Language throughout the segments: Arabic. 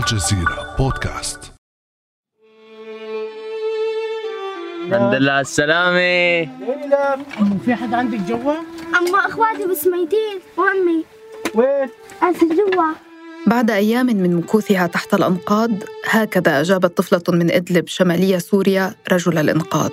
الجزيرة بودكاست. الحمد لله على السلامة. أمو في حد عندك جوا؟ أما أخواتي بس ميتين وأمي. وين؟ أنت جوا. بعد أيام من مكوثها تحت الأنقاض هكذا أجابت طفلة من إدلب شمالية سوريا رجل الإنقاذ.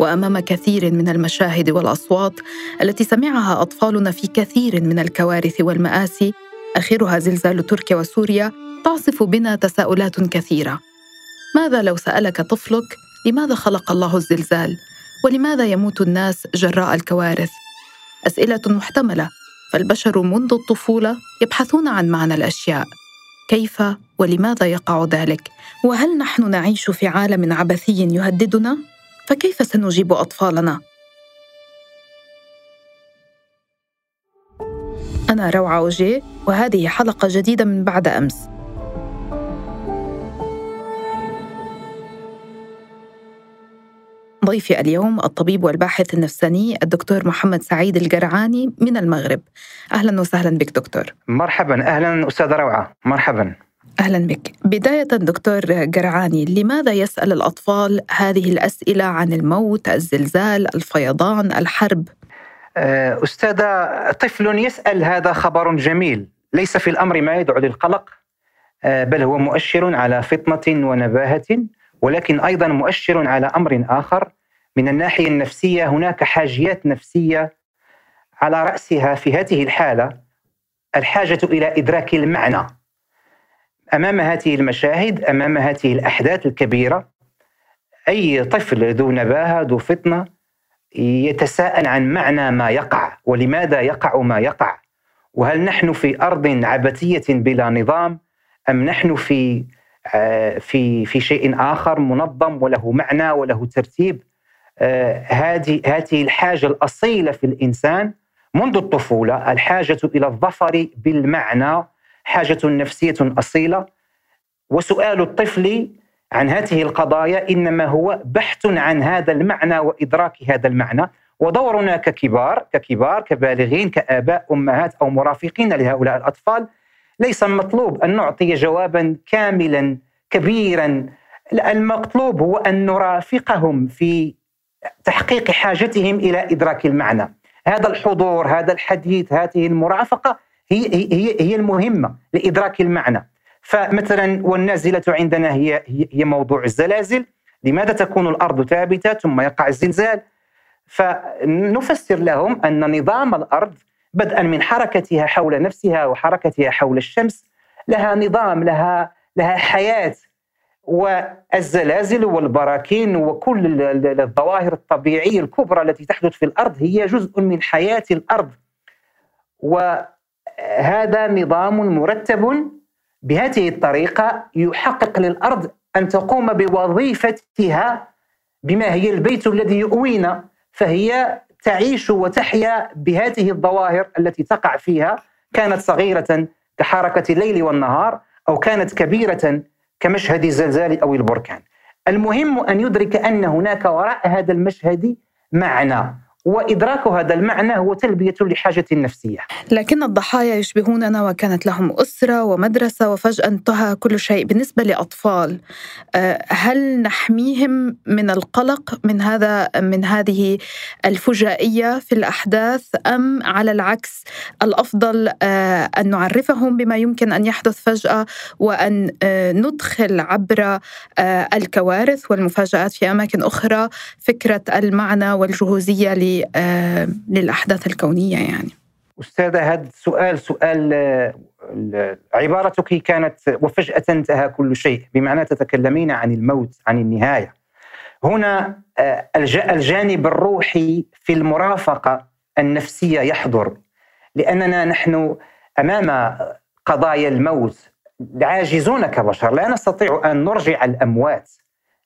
وأمام كثير من المشاهد والأصوات التي سمعها أطفالنا في كثير من الكوارث والمآسي آخرها زلزال تركيا وسوريا تعصف بنا تساؤلات كثيرة ماذا لو سألك طفلك لماذا خلق الله الزلزال؟ ولماذا يموت الناس جراء الكوارث؟ أسئلة محتملة فالبشر منذ الطفولة يبحثون عن معنى الأشياء كيف ولماذا يقع ذلك؟ وهل نحن نعيش في عالم عبثي يهددنا؟ فكيف سنجيب أطفالنا؟ أنا روعة أوجي وهذه حلقة جديدة من بعد أمس ضيفي اليوم الطبيب والباحث النفساني الدكتور محمد سعيد القرعاني من المغرب. أهلا وسهلا بك دكتور. مرحبا. أهلا أستاذة روعة. مرحبا. أهلا بك. بداية دكتور قرعاني لماذا يسأل الأطفال هذه الأسئلة عن الموت الزلزال الفيضان الحرب؟ آه، أستاذة طفل يسأل هذا خبر جميل. ليس في الأمر ما يدعو للقلق آه، بل هو مؤشر على فطنة ونباهة. ولكن أيضا مؤشر على أمر آخر. من الناحية النفسية هناك حاجيات نفسية على رأسها في هذه الحالة. الحاجة إلى إدراك المعنى. أمام هذه المشاهد أمام هذه الأحداث الكبيرة أي طفل ذو نباهة ذو فطنة يتساءل عن معنى ما يقع ولماذا يقع ما يقع. وهل نحن في أرض عبثية بلا نظام أم نحن في في في شيء آخر منظم وله معنى وله ترتيب. آه، هذه هذه الحاجة الأصيلة في الإنسان منذ الطفولة الحاجة إلى الظفر بالمعنى حاجة نفسية أصيلة. وسؤال الطفل عن هذه القضايا إنما هو بحث عن هذا المعنى وإدراك هذا المعنى. ودورنا ككبار ككبار كبالغين كآباء أمهات أو مرافقين لهؤلاء الأطفال ليس المطلوب أن نعطي جوابا كاملا كبيرا. المطلوب هو أن نرافقهم في تحقيق حاجتهم إلى إدراك المعنى. هذا الحضور هذا الحديث هذه المرافقة هي هي هي المهمة لإدراك المعنى. فمثلا والنازلة عندنا هي هي موضوع الزلازل. لماذا تكون الأرض ثابتة ثم يقع الزلزال؟ فنفسر لهم أن نظام الأرض بدءا من حركتها حول نفسها وحركتها حول الشمس. لها نظام لها لها حياة والزلازل والبراكين وكل الظواهر الطبيعية الكبرى التي تحدث في الأرض هي جزء من حياة الأرض. وهذا نظام مرتب بهذه الطريقة يحقق للأرض أن تقوم بوظيفتها بما هي البيت الذي يؤوينا فهي تعيش وتحيا بهذه الظواهر التي تقع فيها كانت صغيرة كحركة الليل والنهار أو كانت كبيرة كمشهد الزلزال أو البركان. المهم أن يدرك أن هناك وراء هذا المشهد معنى وإدراك هذا المعنى هو تلبية لحاجة نفسية. لكن الضحايا يشبهوننا وكانت لهم أسرة ومدرسة وفجأة انتهى كل شيء. بالنسبة لأطفال آه، هل نحميهم من القلق من هذا من هذه الفجائية في الأحداث أم على العكس الأفضل آه، أن نعرفهم بما يمكن أن يحدث فجأة وأن آه، ندخل عبر الكوارث والمفاجآت في أماكن أخرى؟ فكرة المعنى والجهوزية للأحداث الكونية يعني. أستاذة هذا السؤال سؤال آه، عبارتك كانت وفجأة انتهى كل شيء بمعنى تتكلمين عن الموت عن النهاية. هنا آه، الجانب الروحي في المرافقة النفسية يحضر لأننا نحن أمام قضايا الموت. عاجزون كبشر لا نستطيع أن نرجع الأموات.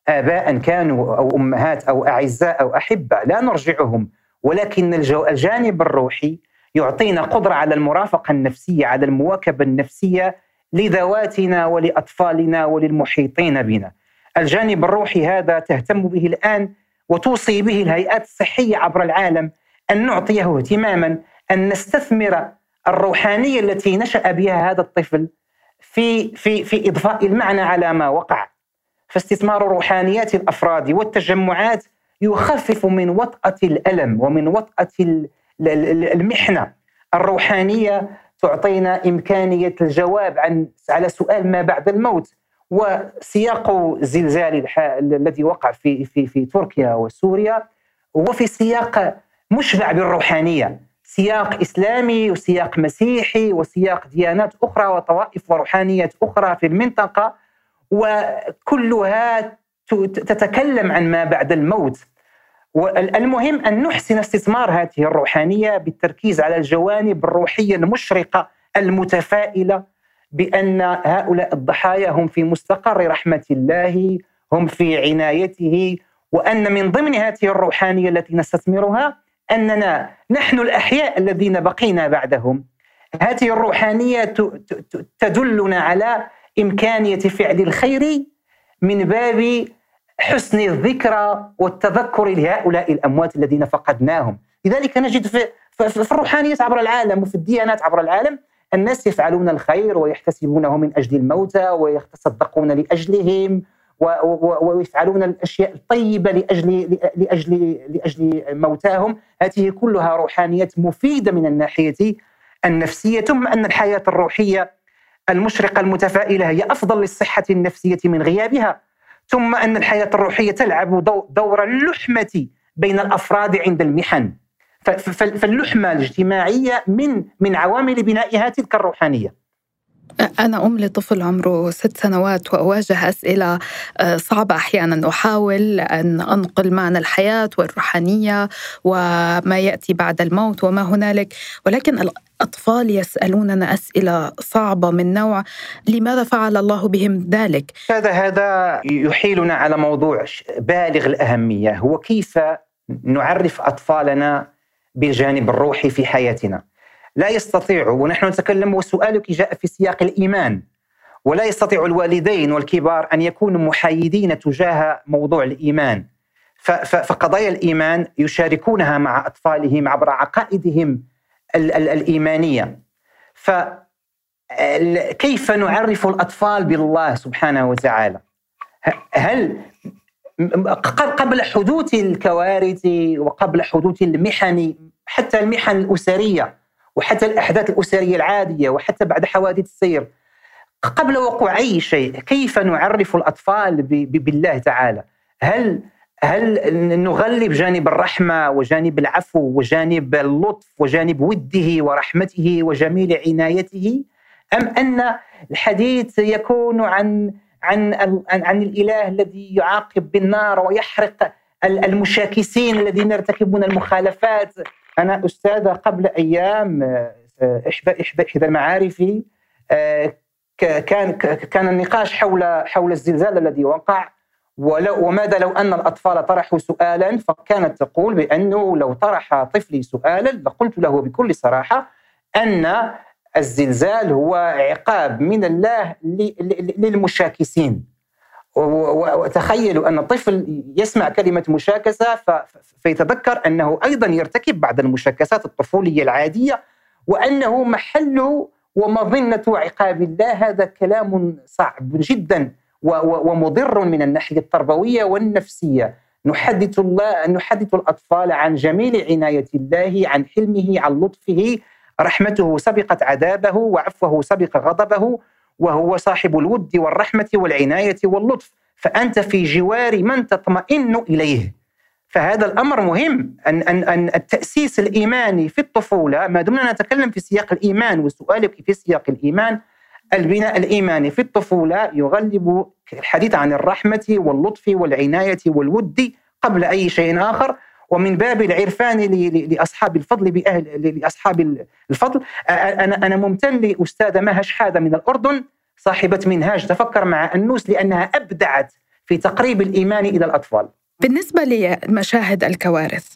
آباء كانوا أو أمهات أو أعزاء أو أحبة لا نرجعهم ولكن الجانب الروحي يعطينا قدرة على المرافقة النفسية على المواكبة النفسية لذواتنا ولأطفالنا وللمحيطين بنا. الجانب الروحي هذا تهتم به الآن وتوصي به الهيئات الصحية عبر العالم أن نعطيه اهتماما أن نستثمر الروحانية التي نشأ بها هذا الطفل في في في إضفاء المعنى على ما وقع. فاستثمار روحانيات الأفراد والتجمعات يخفف من وطأة الألم ومن وطأة المحنة الروحانية. تعطينا إمكانية الجواب عن على سؤال ما بعد الموت وسياق الزلزال الذي وقع في في في تركيا وسوريا. هو في سياق مشبع بالروحانية سياق إسلامي وسياق مسيحي وسياق ديانات أخرى وطوائف وروحانيات أخرى في المنطقة. وكلها تتكلم عن ما بعد الموت. والمهم أن نحسن استثمار هذه الروحانية بالتركيز على الجوانب الروحية المشرقة المتفائلة بأن هؤلاء الضحايا هم في مستقر رحمة الله هم في عنايته وأن من ضمن هذه الروحانية التي نستثمرها أننا نحن الأحياء الذين بقينا بعدهم. هذه الروحانية تدلنا على إمكانية فعل الخير من باب حسن الذكرى والتذكر لهؤلاء الأموات الذين فقدناهم. لذلك نجد في في الروحانيات عبر العالم وفي الديانات عبر العالم الناس يفعلون الخير ويحتسبونه من أجل الموتى ويتصدقون لأجلهم ويفعلون الأشياء الطيبة لاجل لاجل لأجل موتاهم. هذه كلها روحانيات مفيدة من الناحية النفسية. ثم أن الحياة الروحية المشرقة المتفائلة هي أفضل للصحة النفسية من غيابها. ثم أن الحياة الروحية تلعب دور اللحمة بين الأفراد عند المحن. فاللحمة الاجتماعية من من عوامل بنائها تلك الروحانية. أنا أم لطفل عمره ست سنوات وأواجه أسئلة آه، صعبة أحيانا. أحاول أن أنقل معنى الحياة والروحانية وما يأتي بعد الموت وما هنالك. ولكن الأطفال يسألوننا أسئلة صعبة من نوع لماذا فعل الله بهم ذلك؟ هذا هذا يحيلنا على موضوع بالغ الأهمية. هو كيف نعرف أطفالنا بالجانب الروحي في حياتنا؟ لا يستطيع ونحن نتكلم وسؤالك جاء في سياق الإيمان. ولا يستطيع الوالدين والكبار أن يكونوا محايدين تجاه موضوع الإيمان. فقضايا الإيمان يشاركونها مع أطفالهم عبر عقائدهم الإيمانية. فكيف نعرف الأطفال بالله سبحانه وتعالى؟ هل قبل حدوث الكوارث وقبل حدوث المحن حتى المحن الأسرية وحتى الأحداث الأسرية العادية وحتى بعد حوادث السير. قبل وقوع أي شيء كيف نعرف الأطفال بالله تعالى؟ هل هل نغلب جانب الرحمة وجانب العفو وجانب اللطف وجانب وده ورحمته وجميل عنايته؟ أم أن الحديث يكون عن عن عن الإله الذي يعاقب بالنار ويحرق المشاكسين الذين يرتكبون المخالفات أنا أستاذة قبل أيام آه، إحدى إحدى المعارف آه، كان كان النقاش حول حول الزلزال الذي وقع ولو وماذا لو أن الأطفال طرحوا سؤالا؟ فكانت تقول بأنه لو طرح طفلي سؤالا لقلت له بكل صراحة أن الزلزال هو عقاب من الله للمشاكسين. وتخيلوا أن الطفل يسمع كلمة مشاكسة فيتذكر أنه أيضا يرتكب بعض المشاكسات الطفولية العادية وأنه محل ومظنة عقاب الله. هذا كلام صعب جدا ومضر من الناحية التربوية والنفسية. نحدث الله نحدث الأطفال عن جميل عناية الله عن حلمه عن لطفه. رحمته سبقت عذابه وعفوه سبق غضبه. وهو صاحب الود والرحمة والعناية واللطف. فأنت في جوار من تطمئن إليه. فهذا الأمر مهم. أن, أن, أن التأسيس الإيماني في الطفولة ما دمنا نتكلم في سياق الإيمان وسؤالك في سياق الإيمان البناء الإيماني في الطفولة يغلب الحديث عن الرحمة واللطف والعناية والود قبل أي شيء آخر. ومن باب العرفان لأصحاب الفضل باهل لأصحاب الفضل أنا أنا ممتن لأستاذة مها شحاده من الأردن صاحبة منهاج تفكر مع النوس لأنها أبدعت في تقريب الإيمان إلى الأطفال. بالنسبة لمشاهد الكوارث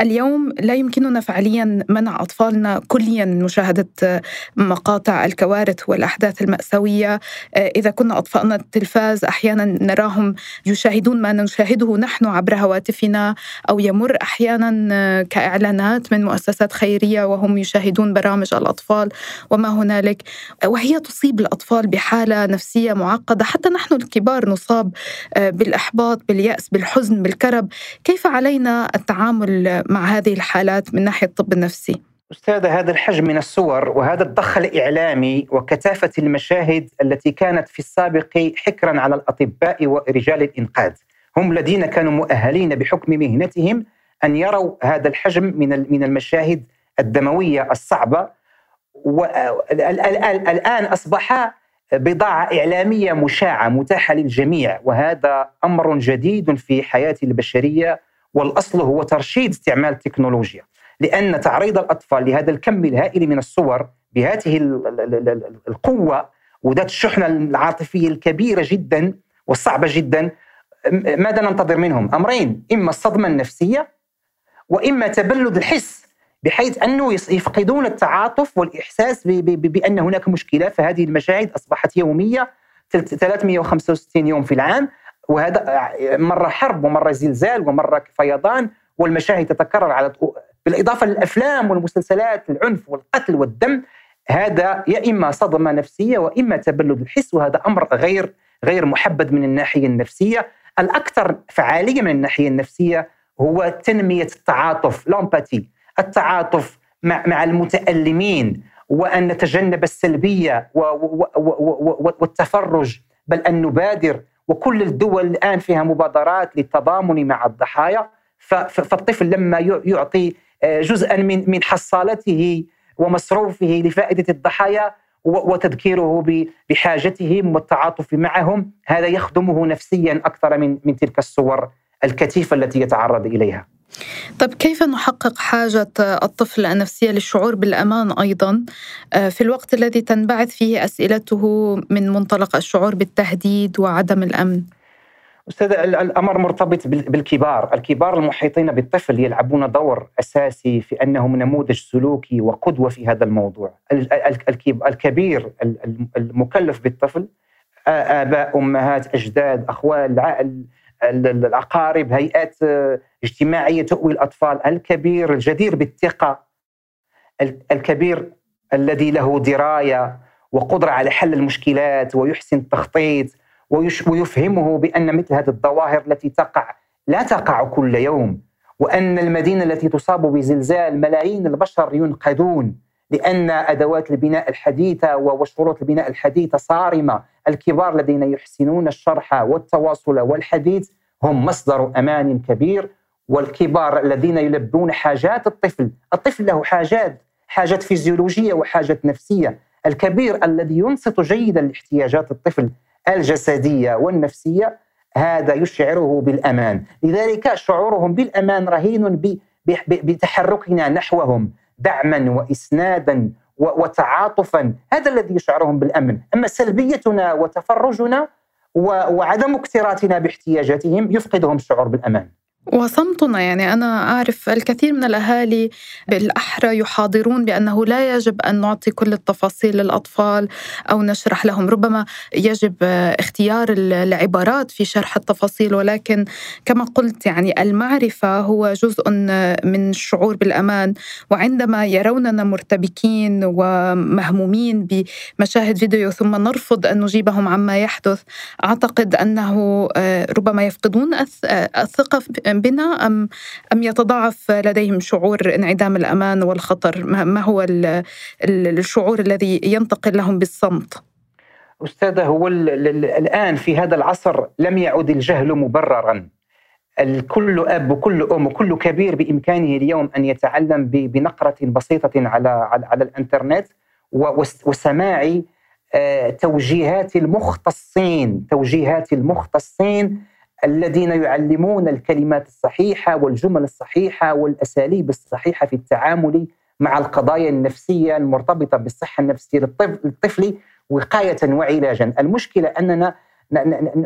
اليوم لا يمكننا فعليا منع أطفالنا كليا من مشاهدة مقاطع الكوارث والأحداث المأساوية. إذا كنا أطفأنا التلفاز أحيانا نراهم يشاهدون ما نشاهده نحن عبر هواتفنا أو يمر أحيانا كإعلانات من مؤسسات خيرية وهم يشاهدون برامج الأطفال وما هنالك. وهي تصيب الأطفال بحالة نفسية معقدة. حتى نحن الكبار نصاب بالإحباط باليأس بالحزن الحزن بالكرب كيف علينا التعامل مع هذه الحالات من ناحية الطب النفسي؟ أستاذة هذا الحجم من الصور وهذا الضخ الإعلامي وكثافة المشاهد التي كانت في السابق حكرا على الأطباء ورجال الإنقاذ هم الذين كانوا مؤهلين بحكم مهنتهم أن يروا هذا الحجم من من المشاهد الدموية الصعبة والآن أصبح بضاعة إعلامية مشاعة متاحة للجميع وهذا أمر جديد في حياة البشرية والأصل هو ترشيد استعمال التكنولوجيا لأن تعريض الأطفال لهذا الكم الهائل من الصور بهذه القوة وذات الشحنة العاطفية الكبيرة جدا والصعبة جدا ماذا ننتظر منهم؟ أمرين إما الصدمة النفسية وإما تبلد الحس بحيث أنه يفقدون التعاطف والإحساس بأن هناك مشكلة فهذه المشاهد أصبحت يومية 365 يوم في العام وهذا مرة حرب ومرة زلزال ومرة فيضان والمشاهد تتكرر على بالإضافة للأفلام والمسلسلات العنف والقتل والدم هذا يا إما صدمة نفسية واما تبلد الحس وهذا أمر غير غير محبذ من الناحية النفسية. الأكثر فعالية من الناحية النفسية هو تنمية التعاطف لومباتي التعاطف مع مع المتألمين وأن نتجنب السلبية والتفرج بل أن نبادر وكل الدول الآن فيها مبادرات للتضامن مع الضحايا فالطفل لما يعطي آه، جزءا من من حصالته ومصروفه لفائدة الضحايا وتذكيره بحاجتهم والتعاطف معهم هذا يخدمه نفسيا أكثر من من تلك الصور الكثيفة التي يتعرض إليها. طيب كيف نحقق حاجة الطفل النفسية للشعور بالأمان أيضا؟ آه، في الوقت الذي تنبعث فيه أسئلته من منطلق الشعور بالتهديد وعدم الأمن؟ أستاذ الأمر مرتبط بالكبار. الكبار المحيطين بالطفل يلعبون دور أساسي في أنهم نموذج سلوكي وقدوة في هذا الموضوع. الكبير المكلف بالطفل آباء أمهات أجداد أخوال الأقارب هيئات آه، اجتماعية تؤوي الأطفال الكبير الجدير بالثقة الكبير الذي له دراية وقدرة على حل المشكلات ويحسن التخطيط ويفهمه بأن مثل هذه الظواهر التي تقع لا تقع كل يوم وأن المدينة التي تصاب بزلزال ملايين البشر ينقذون لأن أدوات البناء الحديثة وشروط البناء الحديثة صارمة الكبار الذين يحسنون الشرح والتواصل والحديث هم مصدر أمان كبير والكبار الذين يلبون حاجات الطفل. الطفل له حاجات حاجات فيزيولوجية وحاجات نفسية. الكبير الذي ينصت جيدا لاحتياجات الطفل الجسدية والنفسية هذا يشعره بالأمان. لذلك شعورهم بالأمان رهين بتحركنا نحوهم دعما واسنادا وتعاطفا. هذا الذي يشعرهم بالأمن. أما سلبيتنا وتفرجنا وعدم اكتراثنا باحتياجاتهم يفقدهم الشعور بالأمان. وصمتنا يعني أنا أعرف الكثير من الأهالي بالأحرى يحاضرون بأنه لا يجب أن نعطي كل التفاصيل للأطفال أو نشرح لهم. ربما يجب اختيار العبارات في شرح التفاصيل ولكن كما قلت يعني المعرفة هو جزء من الشعور بالأمان. وعندما يروننا مرتبكين ومهمومين بمشاهد فيديو ثم نرفض أن نجيبهم عما يحدث أعتقد أنه ربما يفقدون الثقة بنا أم أم يتضاعف لديهم شعور انعدام الأمان والخطر؟ ما هو الشعور الذي ينتقل لهم بالصمت؟ أستاذة هو الآن في هذا العصر لم يعد الجهل مبررا. الكل أب وكل أم وكل كبير بإمكانه اليوم أن يتعلم بنقرة بسيطة على على الإنترنت وسماع آه، توجيهات المختصين توجيهات المختصين الذين يعلمون الكلمات الصحيحة والجمل الصحيحة والأساليب الصحيحة في التعامل مع القضايا النفسية المرتبطة بالصحة النفسية للطفل وقاية وعلاجا، المشكلة أننا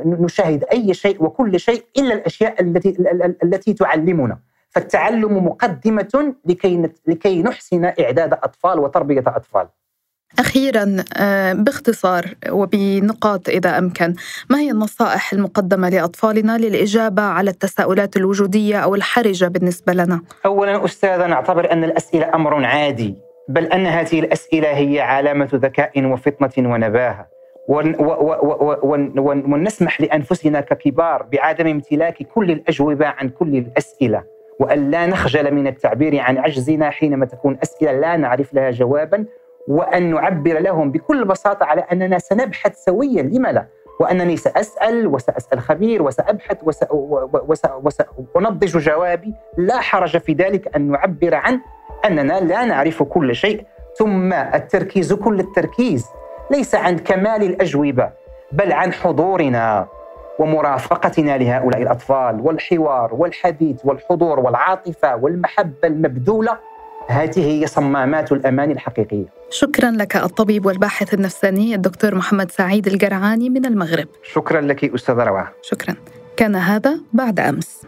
نشاهد أي شيء وكل شيء إلا الأشياء التي التي تعلمنا. فالتعلم مقدمة لكي لكي نحسن إعداد أطفال وتربية أطفال. أخيرا آه، باختصار وبنقاط إذا أمكن ما هي النصائح المقدمة لأطفالنا للإجابة على التساؤلات الوجودية أو الحرجة بالنسبة لنا؟ أولا أستاذة نعتبر أن الأسئلة أمر عادي بل أن هذه الأسئلة هي علامة ذكاء وفطنة ونباهة ونسمح لأنفسنا ككبار بعدم امتلاك كل الأجوبة عن كل الأسئلة وأن لا نخجل من التعبير عن عجزنا حينما تكون أسئلة لا نعرف لها جوابا وأن نعبر لهم بكل بساطة على أننا سنبحث سويا. لم لا وأنني سأسأل وسأسأل خبير وسأبحث وس... وس... وس... ونضج جوابي. لا حرج في ذلك أن نعبر عن أننا لا نعرف كل شيء. ثم التركيز كل التركيز ليس عن كمال الأجوبة بل عن حضورنا ومرافقتنا لهؤلاء الأطفال والحوار والحديث والحضور والعاطفة والمحبة المبذولة هذه هي صمامات الأمان الحقيقية. شكرا لك الطبيب والباحث النفساني الدكتور محمد سعيد القرعاني من المغرب. شكرا لك أستاذ روعة شكرا. كان هذا بعد أمس.